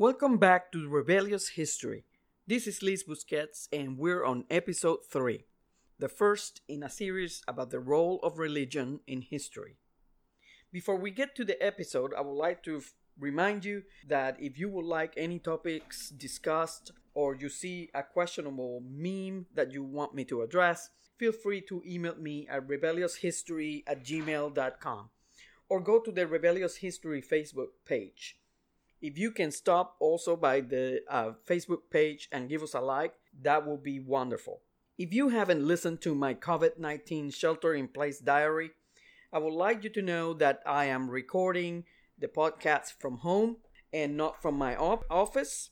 Welcome back to Rebellious History. This is Liz Busquets, and we're on episode 3, the first in a series about the role of religion in history. Before we get to the episode, I would like to f- remind you that if you would like any topics discussed or you see a questionable meme that you want me to address, feel free to email me at rebellioushistory at gmail.com or go to the Rebellious History Facebook page. If you can stop also by the uh, Facebook page and give us a like, that will be wonderful. If you haven't listened to my COVID 19 shelter in place diary, I would like you to know that I am recording the podcast from home and not from my op- office.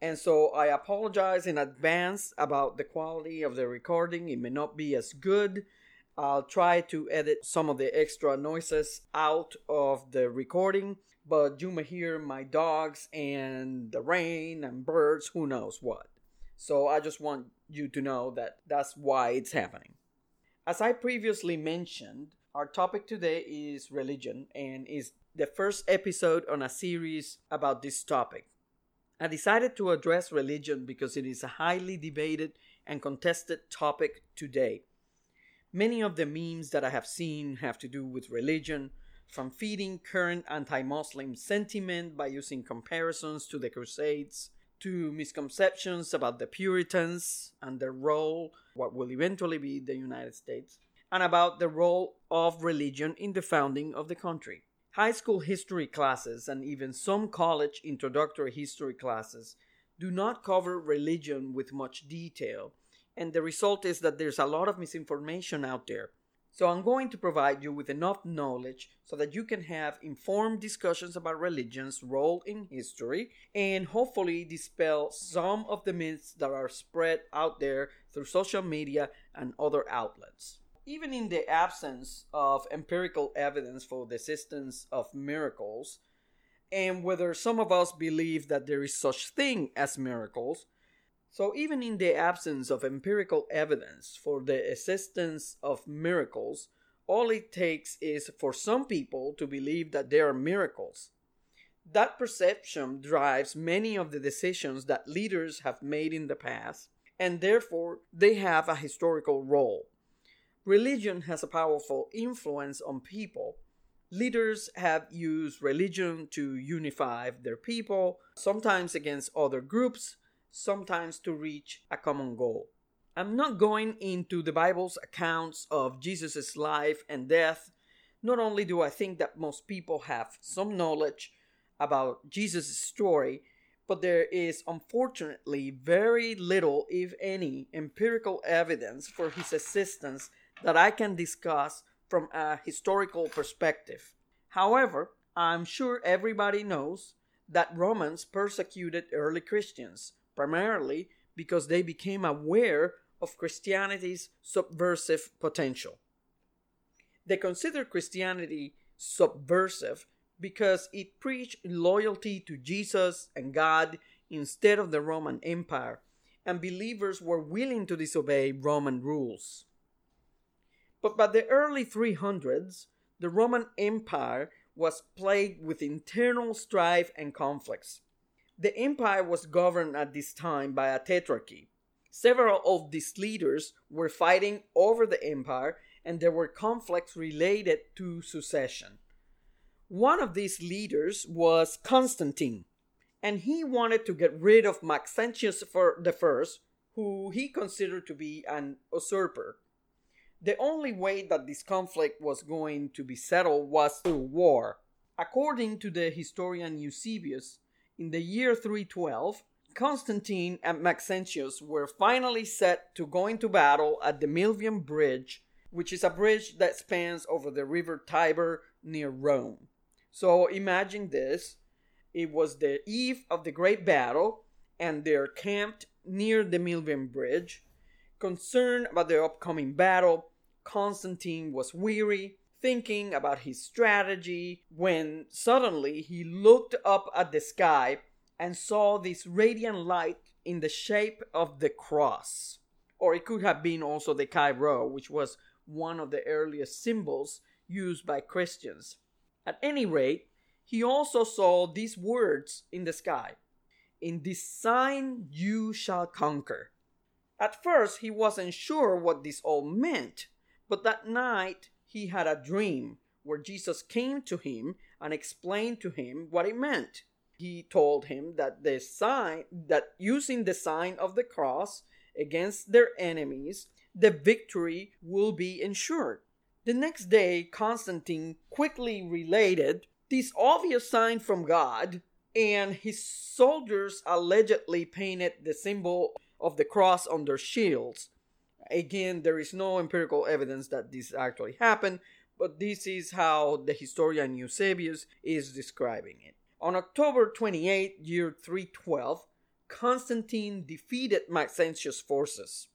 And so I apologize in advance about the quality of the recording. It may not be as good. I'll try to edit some of the extra noises out of the recording but you may hear my dogs and the rain and birds, who knows what. So I just want you to know that that's why it's happening. As I previously mentioned, our topic today is religion and is the first episode on a series about this topic. I decided to address religion because it is a highly debated and contested topic today. Many of the memes that I have seen have to do with religion, from feeding current anti Muslim sentiment by using comparisons to the Crusades, to misconceptions about the Puritans and their role, what will eventually be the United States, and about the role of religion in the founding of the country. High school history classes and even some college introductory history classes do not cover religion with much detail, and the result is that there's a lot of misinformation out there so I'm going to provide you with enough knowledge so that you can have informed discussions about religion's role in history and hopefully dispel some of the myths that are spread out there through social media and other outlets. Even in the absence of empirical evidence for the existence of miracles, and whether some of us believe that there is such thing as miracles, so, even in the absence of empirical evidence for the existence of miracles, all it takes is for some people to believe that there are miracles. That perception drives many of the decisions that leaders have made in the past, and therefore they have a historical role. Religion has a powerful influence on people. Leaders have used religion to unify their people, sometimes against other groups, sometimes to reach a common goal. I'm not going into the Bible's accounts of Jesus' life and death. Not only do I think that most people have some knowledge about Jesus' story, but there is unfortunately very little, if any, empirical evidence for his existence that I can discuss from a historical perspective. However, I'm sure everybody knows that Romans persecuted early Christians primarily because they became aware of Christianity's subversive potential. They considered Christianity subversive because it preached loyalty to Jesus and God instead of the Roman Empire, and believers were willing to disobey Roman rules. But by the early 300s, the Roman Empire was plagued with internal strife and conflicts. The empire was governed at this time by a tetrarchy. Several of these leaders were fighting over the empire, and there were conflicts related to succession. One of these leaders was Constantine, and he wanted to get rid of Maxentius I, who he considered to be an usurper. The only way that this conflict was going to be settled was through war. According to the historian Eusebius, in the year 312, Constantine and Maxentius were finally set to go into battle at the Milvian Bridge, which is a bridge that spans over the river Tiber near Rome. So imagine this it was the eve of the great battle, and they're camped near the Milvian Bridge. Concerned about the upcoming battle, Constantine was weary thinking about his strategy when suddenly he looked up at the sky and saw this radiant light in the shape of the cross. Or it could have been also the Chi Rho, which was one of the earliest symbols used by Christians. At any rate, he also saw these words in the sky In this sign you shall conquer. At first, he wasn't sure what this all meant, but that night he had a dream where Jesus came to him and explained to him what it meant. He told him that the sign that using the sign of the cross against their enemies, the victory will be ensured. The next day, Constantine quickly related this obvious sign from God, and his soldiers allegedly painted the symbol of the cross on their shields. Again, there is no empirical evidence that this actually happened, but this is how the historian Eusebius is describing it. On October 28, year 312, Constantine defeated Maxentius' forces.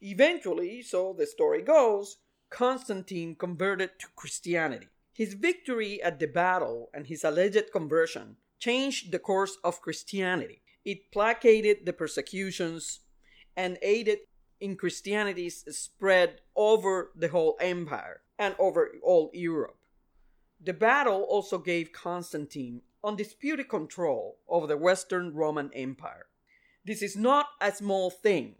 Eventually, so the story goes, Constantine converted to Christianity. His victory at the battle and his alleged conversion changed the course of Christianity. It placated the persecutions and aided in Christianity's spread over the whole empire and over all Europe. The battle also gave Constantine undisputed control over the Western Roman Empire. This is not a small thing.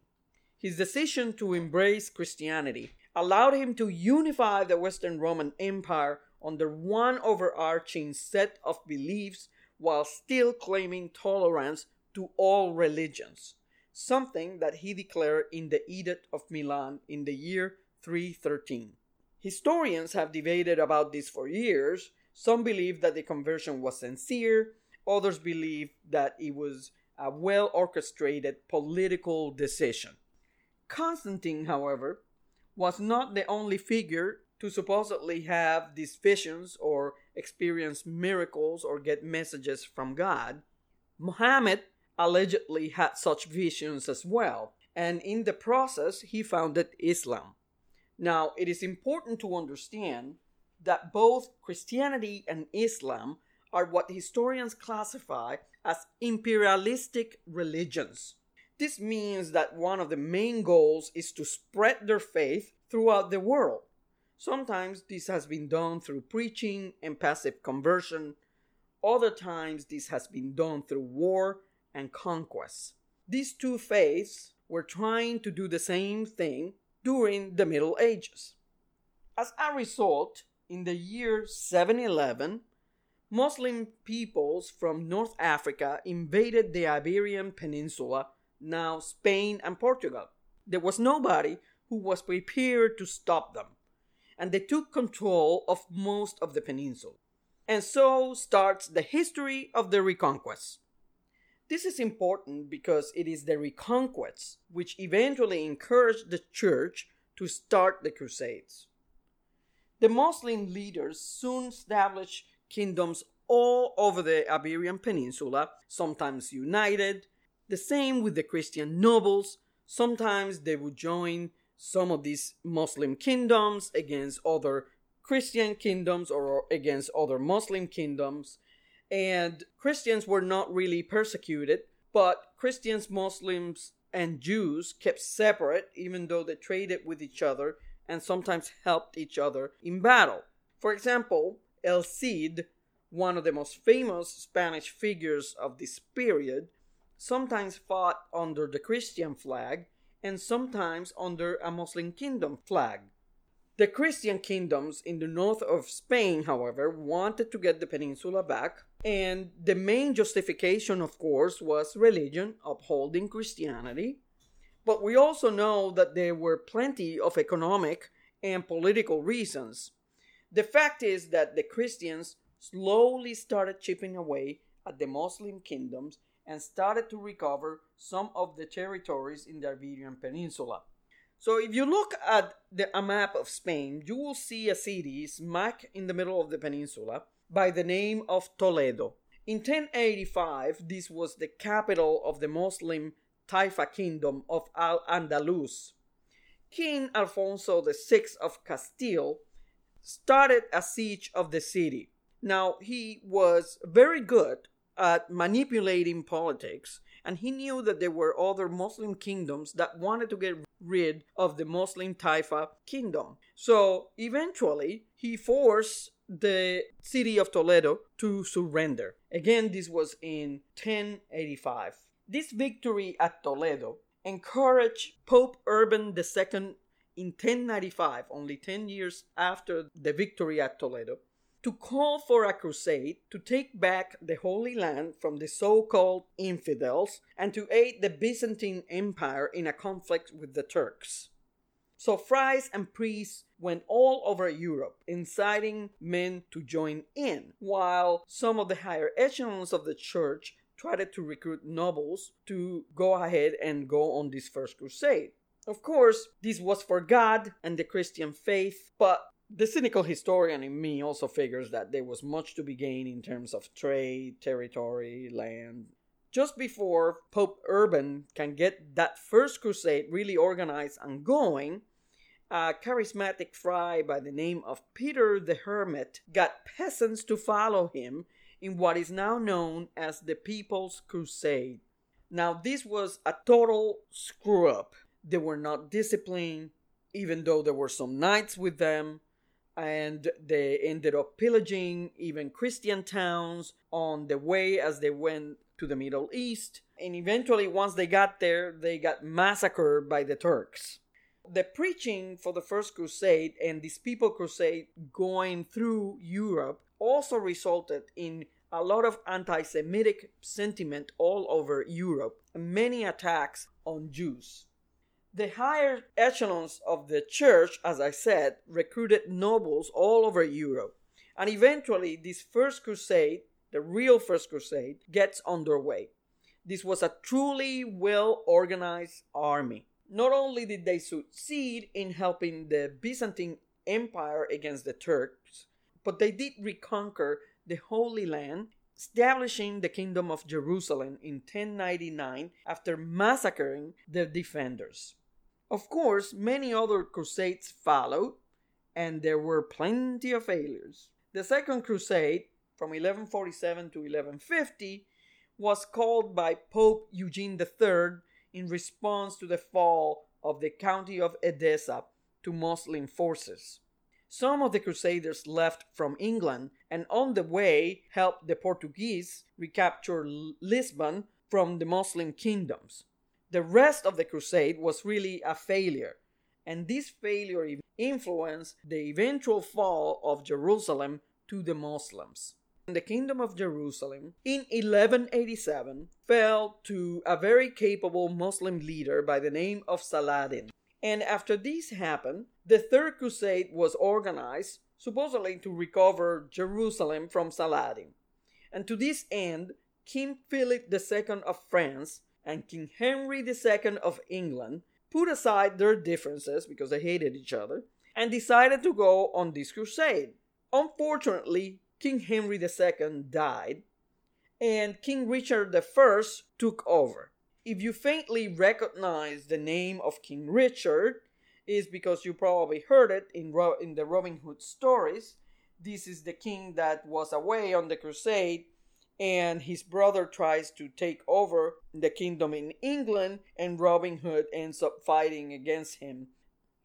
His decision to embrace Christianity allowed him to unify the Western Roman Empire under one overarching set of beliefs while still claiming tolerance to all religions, something that he declared in the Edict of Milan in the year 313. Historians have debated about this for years. Some believe that the conversion was sincere, others believe that it was a well orchestrated political decision. Constantine, however, was not the only figure to supposedly have these visions or experience miracles or get messages from God. Muhammad allegedly had such visions as well, and in the process, he founded Islam. Now, it is important to understand that both Christianity and Islam are what historians classify as imperialistic religions. This means that one of the main goals is to spread their faith throughout the world. Sometimes this has been done through preaching and passive conversion. Other times this has been done through war and conquest. These two faiths were trying to do the same thing during the Middle Ages. As a result, in the year 711, Muslim peoples from North Africa invaded the Iberian Peninsula now Spain and Portugal. There was nobody who was prepared to stop them, and they took control of most of the peninsula. And so starts the history of the reconquest. This is important because it is the reconquests which eventually encouraged the church to start the Crusades. The Muslim leaders soon established kingdoms all over the Iberian Peninsula, sometimes united, the same with the Christian nobles. Sometimes they would join some of these Muslim kingdoms against other Christian kingdoms or against other Muslim kingdoms. And Christians were not really persecuted, but Christians, Muslims, and Jews kept separate even though they traded with each other and sometimes helped each other in battle. For example, El Cid, one of the most famous Spanish figures of this period, sometimes fought under the Christian flag and sometimes under a Muslim kingdom flag. The Christian kingdoms in the north of Spain, however, wanted to get the peninsula back, and the main justification, of course, was religion, upholding Christianity. But we also know that there were plenty of economic and political reasons. The fact is that the Christians slowly started chipping away at the Muslim kingdoms and started to recover some of the territories in the Iberian Peninsula. So, if you look at the, a map of Spain, you will see a city smack in the middle of the peninsula by the name of Toledo. In 1085, this was the capital of the Muslim Taifa kingdom of Al Andalus. King Alfonso VI of Castile started a siege of the city. Now, he was very good at manipulating politics, and he knew that there were other Muslim kingdoms that wanted to get rid of the Muslim Taifa kingdom. So eventually, he forced the city of Toledo to surrender. Again, this was in 1085. This victory at Toledo encouraged Pope Urban II in 1095, only 10 years after the victory at Toledo, to call for a crusade to take back the Holy Land from the so called infidels and to aid the Byzantine Empire in a conflict with the Turks. So friars and priests went all over Europe, inciting men to join in, while some of the higher echelons of the church tried to recruit nobles to go ahead and go on this first crusade. Of course, this was for God and the Christian faith, but the cynical historian in me also figures that there was much to be gained in terms of trade, territory, land. Just before Pope Urban can get that first crusade really organized and going, a charismatic fry by the name of Peter the Hermit got peasants to follow him in what is now known as the People's Crusade. Now, this was a total screw up. They were not disciplined, even though there were some knights with them, and they ended up pillaging even Christian towns on the way as they went to the Middle East. And eventually, once they got there, they got massacred by the Turks. The preaching for the First Crusade and this People Crusade going through Europe also resulted in a lot of anti Semitic sentiment all over Europe many attacks on Jews. The higher echelons of the church, as I said, recruited nobles all over Europe. And eventually, this first crusade, the real first crusade, gets underway. This was a truly well organized army. Not only did they succeed in helping the Byzantine Empire against the Turks, but they did reconquer the Holy Land, establishing the Kingdom of Jerusalem in 1099 after massacring the defenders. Of course, many other crusades followed, and there were plenty of failures. The Second Crusade, from 1147 to 1150, was called by Pope Eugene III in response to the fall of the county of Edessa to Muslim forces. Some of the Crusaders left from England and on the way helped the Portuguese recapture Lisbon from the Muslim kingdoms. The rest of the crusade was really a failure, and this failure influenced the eventual fall of Jerusalem to the Muslims. The kingdom of Jerusalem in 1187 fell to a very capable Muslim leader by the name of Saladin. And after this happened, the Third Crusade was organized supposedly to recover Jerusalem from Saladin. And to this end, King Philip II of France and King Henry II of England put aside their differences because they hated each other and decided to go on this crusade. Unfortunately, King Henry II died and King Richard I took over. If you faintly recognize the name of King Richard, is because you probably heard it in, Ro- in the Robin Hood stories. This is the king that was away on the crusade, and his brother tries to take over the kingdom in England, and Robin Hood ends up fighting against him.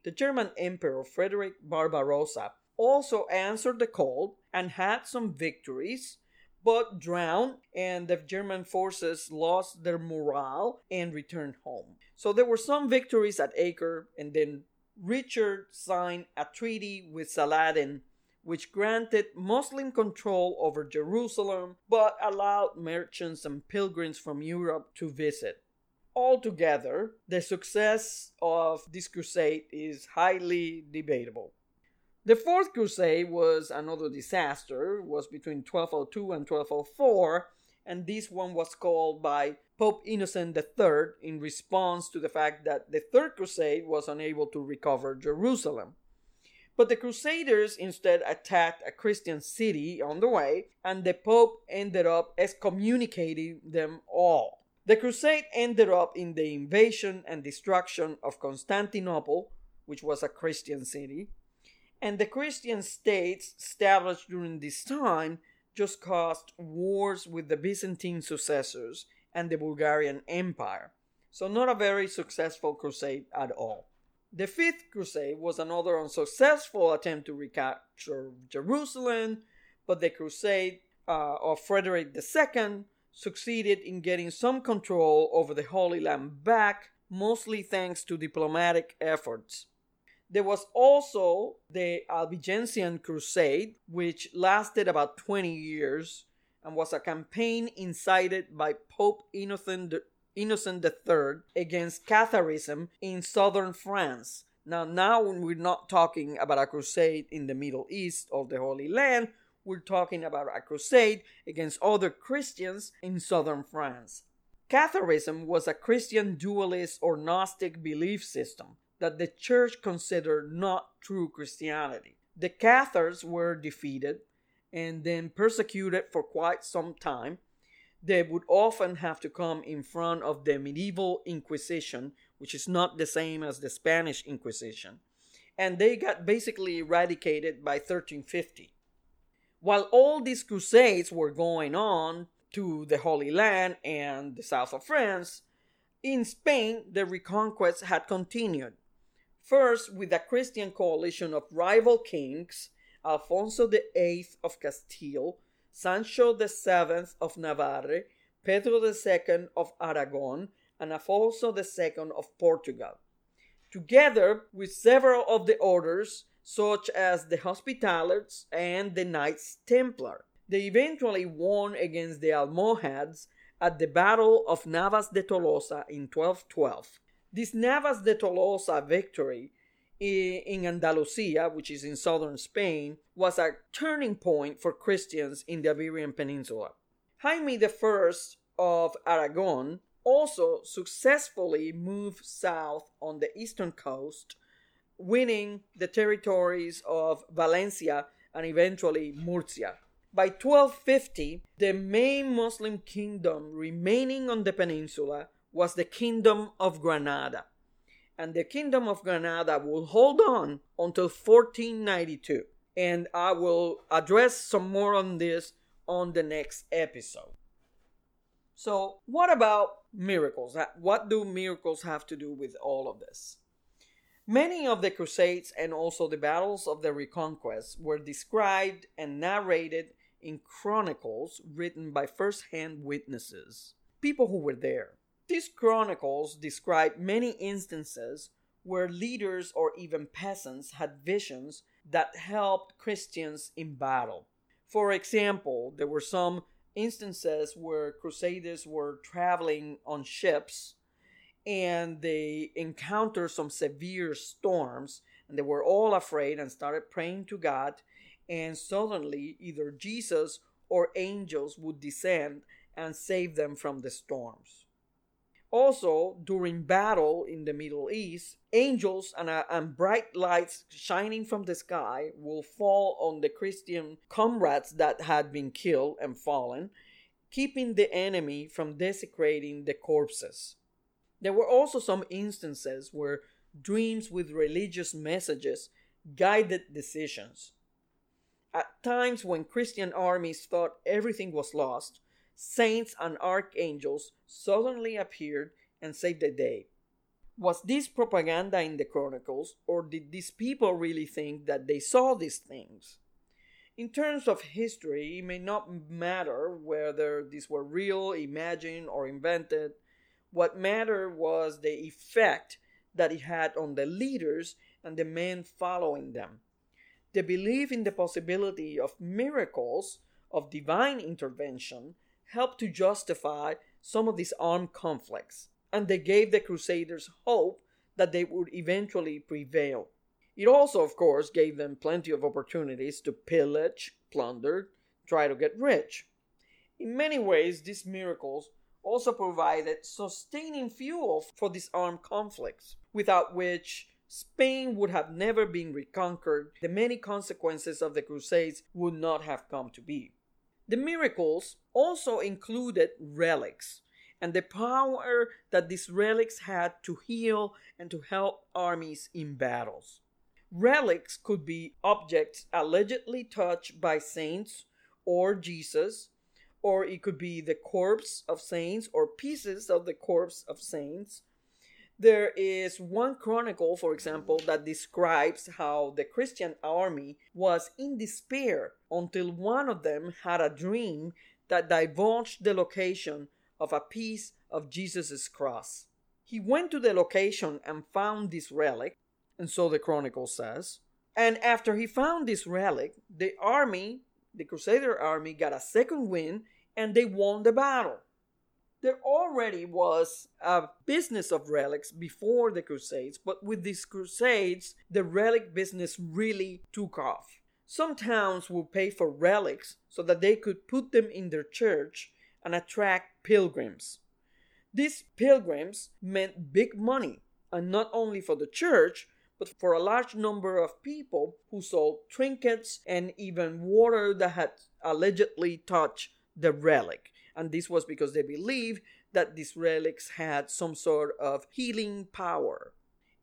The German Emperor Frederick Barbarossa also answered the call and had some victories but drowned, and the German forces lost their morale and returned home. So there were some victories at Acre, and then Richard signed a treaty with Saladin, which granted Muslim control over Jerusalem but allowed merchants and pilgrims from Europe to visit. Altogether, the success of this crusade is highly debatable. The Fourth Crusade was another disaster, was between 1202 and 1204, and this one was called by Pope Innocent III in response to the fact that the Third Crusade was unable to recover Jerusalem. But the Crusaders instead attacked a Christian city on the way, and the Pope ended up excommunicating them all. The crusade ended up in the invasion and destruction of Constantinople, which was a Christian city, and the Christian states established during this time just caused wars with the Byzantine successors and the Bulgarian Empire. So, not a very successful crusade at all. The Fifth Crusade was another unsuccessful attempt to recapture Jerusalem, but the Crusade uh, of Frederick II succeeded in getting some control over the Holy Land back, mostly thanks to diplomatic efforts. There was also the Albigensian Crusade, which lasted about 20 years and was a campaign incited by Pope Innocent Innocent III against Catharism in southern France. Now, now we're not talking about a crusade in the Middle East or the Holy Land. We're talking about a crusade against other Christians in southern France. Catharism was a Christian dualist or Gnostic belief system that the church considered not true Christianity. The Cathars were defeated and then persecuted for quite some time they would often have to come in front of the medieval Inquisition, which is not the same as the Spanish Inquisition, and they got basically eradicated by 1350. While all these crusades were going on to the Holy Land and the south of France, in Spain the reconquest had continued. First, with a Christian coalition of rival kings, Alfonso VIII of Castile Sancho VII of Navarre, Pedro II of Aragon, and Afonso II of Portugal, together with several of the orders such as the Hospitallers and the Knights Templar. They eventually won against the Almohads at the Battle of Navas de Tolosa in 1212. This Navas de Tolosa victory in Andalusia, which is in southern Spain, was a turning point for Christians in the Iberian Peninsula. Jaime I of Aragon also successfully moved south on the eastern coast, winning the territories of Valencia and eventually Murcia. By 1250, the main Muslim kingdom remaining on the peninsula was the Kingdom of Granada and the Kingdom of Granada will hold on until 1492. And I will address some more on this on the next episode. So, what about miracles? What do miracles have to do with all of this? Many of the Crusades and also the battles of the Reconquest were described and narrated in chronicles written by first hand witnesses, people who were there. These chronicles describe many instances where leaders or even peasants had visions that helped Christians in battle. For example, there were some instances where crusaders were traveling on ships and they encountered some severe storms and they were all afraid and started praying to God and suddenly either Jesus or angels would descend and save them from the storms. Also, during battle in the Middle East, angels and, uh, and bright lights shining from the sky will fall on the Christian comrades that had been killed and fallen, keeping the enemy from desecrating the corpses. There were also some instances where dreams with religious messages guided decisions. At times when Christian armies thought everything was lost, saints and archangels suddenly appeared and saved the day. Was this propaganda in the Chronicles, or did these people really think that they saw these things? In terms of history, it may not matter whether these were real, imagined, or invented. What mattered was the effect that it had on the leaders and the men following them. The belief in the possibility of miracles, of divine intervention, helped to justify some of these armed conflicts, and they gave the Crusaders hope that they would eventually prevail. It also, of course, gave them plenty of opportunities to pillage, plunder, try to get rich. In many ways, these miracles also provided sustaining fuel for these armed conflicts, without which Spain would have never been reconquered, the many consequences of the Crusades would not have come to be. The miracles also included relics and the power that these relics had to heal and to help armies in battles. Relics could be objects allegedly touched by saints or Jesus, or it could be the corpse of saints or pieces of the corpse of saints. There is one chronicle, for example, that describes how the Christian army was in despair until one of them had a dream that divulged the location of a piece of Jesus' cross. He went to the location and found this relic, and so the chronicle says. And after he found this relic, the army, the Crusader army, got a second win and they won the battle there already was a business of relics before the Crusades, but with these Crusades, the relic business really took off. Some towns would pay for relics so that they could put them in their church and attract pilgrims. These pilgrims meant big money, and not only for the church, but for a large number of people who sold trinkets and even water that had allegedly touched the relic and this was because they believed that these relics had some sort of healing power.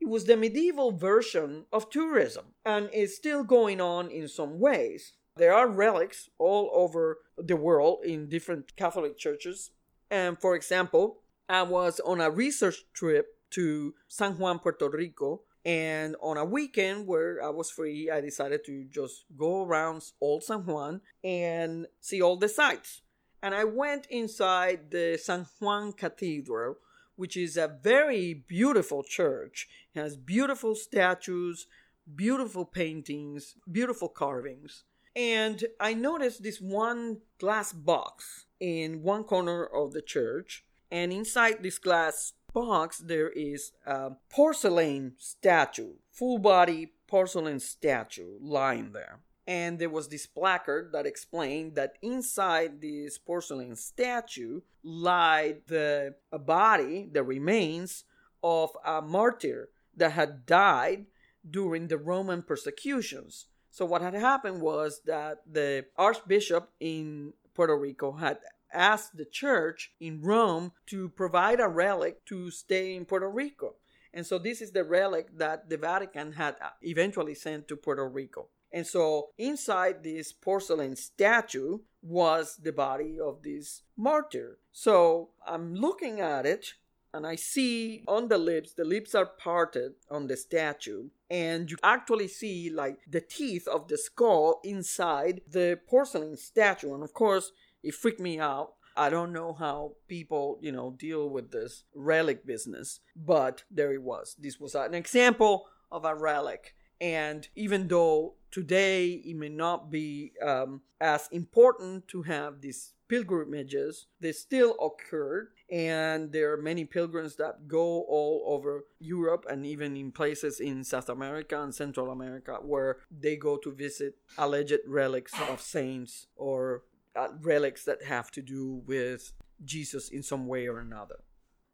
It was the medieval version of tourism and is still going on in some ways. There are relics all over the world in different Catholic churches. And for example, I was on a research trip to San Juan, Puerto Rico, and on a weekend where I was free, I decided to just go around old San Juan and see all the sites and I went inside the San Juan Cathedral, which is a very beautiful church. It has beautiful statues, beautiful paintings, beautiful carvings. And I noticed this one glass box in one corner of the church, and inside this glass box there is a porcelain statue, full body porcelain statue lying there and there was this placard that explained that inside this porcelain statue lied the body, the remains of a martyr that had died during the Roman persecutions. So what had happened was that the archbishop in Puerto Rico had asked the church in Rome to provide a relic to stay in Puerto Rico. And so this is the relic that the Vatican had eventually sent to Puerto Rico. And so inside this porcelain statue was the body of this martyr. So I'm looking at it and I see on the lips, the lips are parted on the statue, and you actually see like the teeth of the skull inside the porcelain statue. And of course, it freaked me out. I don't know how people, you know, deal with this relic business, but there it was. This was an example of a relic. And even though today it may not be um, as important to have these pilgrimages, they still occurred. And there are many pilgrims that go all over Europe and even in places in South America and Central America where they go to visit alleged relics of saints or uh, relics that have to do with Jesus in some way or another.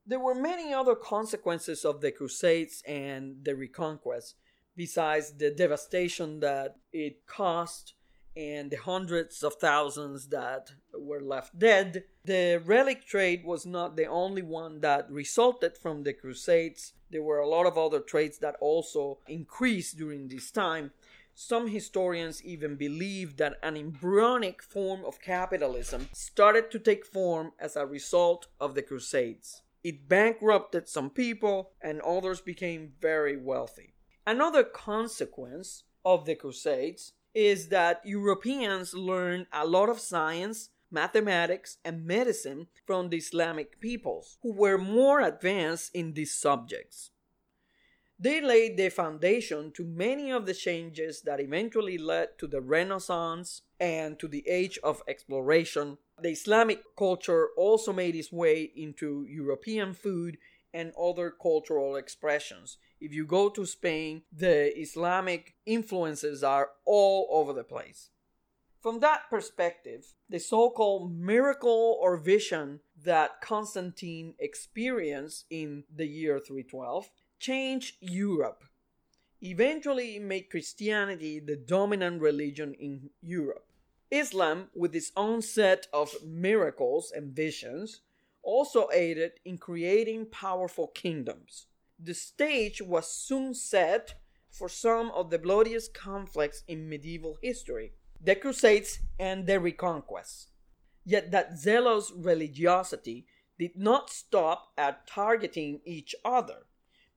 There were many other consequences of the Crusades and the Reconquest besides the devastation that it caused and the hundreds of thousands that were left dead, the relic trade was not the only one that resulted from the Crusades. There were a lot of other trades that also increased during this time. Some historians even believe that an embryonic form of capitalism started to take form as a result of the Crusades. It bankrupted some people, and others became very wealthy. Another consequence of the Crusades is that Europeans learned a lot of science, mathematics, and medicine from the Islamic peoples, who were more advanced in these subjects. They laid the foundation to many of the changes that eventually led to the Renaissance and to the Age of Exploration. The Islamic culture also made its way into European food and other cultural expressions. If you go to Spain, the Islamic influences are all over the place. From that perspective, the so called miracle or vision that Constantine experienced in the year 312 changed Europe. Eventually, made Christianity the dominant religion in Europe. Islam, with its own set of miracles and visions, also aided in creating powerful kingdoms. The stage was soon set for some of the bloodiest conflicts in medieval history the Crusades and the Reconquest. Yet that zealous religiosity did not stop at targeting each other.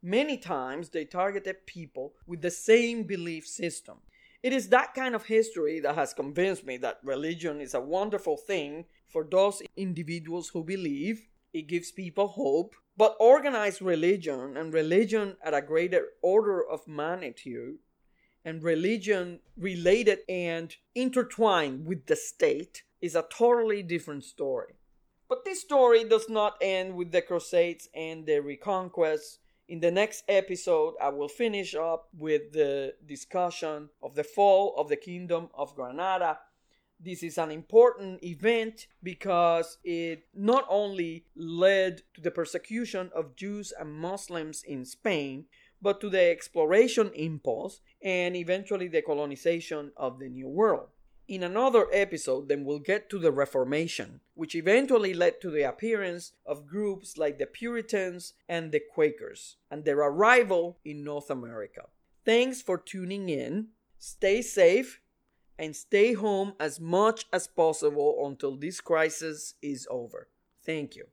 Many times they targeted people with the same belief system. It is that kind of history that has convinced me that religion is a wonderful thing for those individuals who believe. It gives people hope. But organized religion and religion at a greater order of magnitude and religion related and intertwined with the state is a totally different story. But this story does not end with the Crusades and the Reconquest. In the next episode, I will finish up with the discussion of the fall of the Kingdom of Granada. This is an important event because it not only led to the persecution of Jews and Muslims in Spain, but to the exploration impulse and eventually the colonization of the New World. In another episode, then we'll get to the Reformation, which eventually led to the appearance of groups like the Puritans and the Quakers, and their arrival in North America. Thanks for tuning in. Stay safe and stay home as much as possible until this crisis is over. Thank you.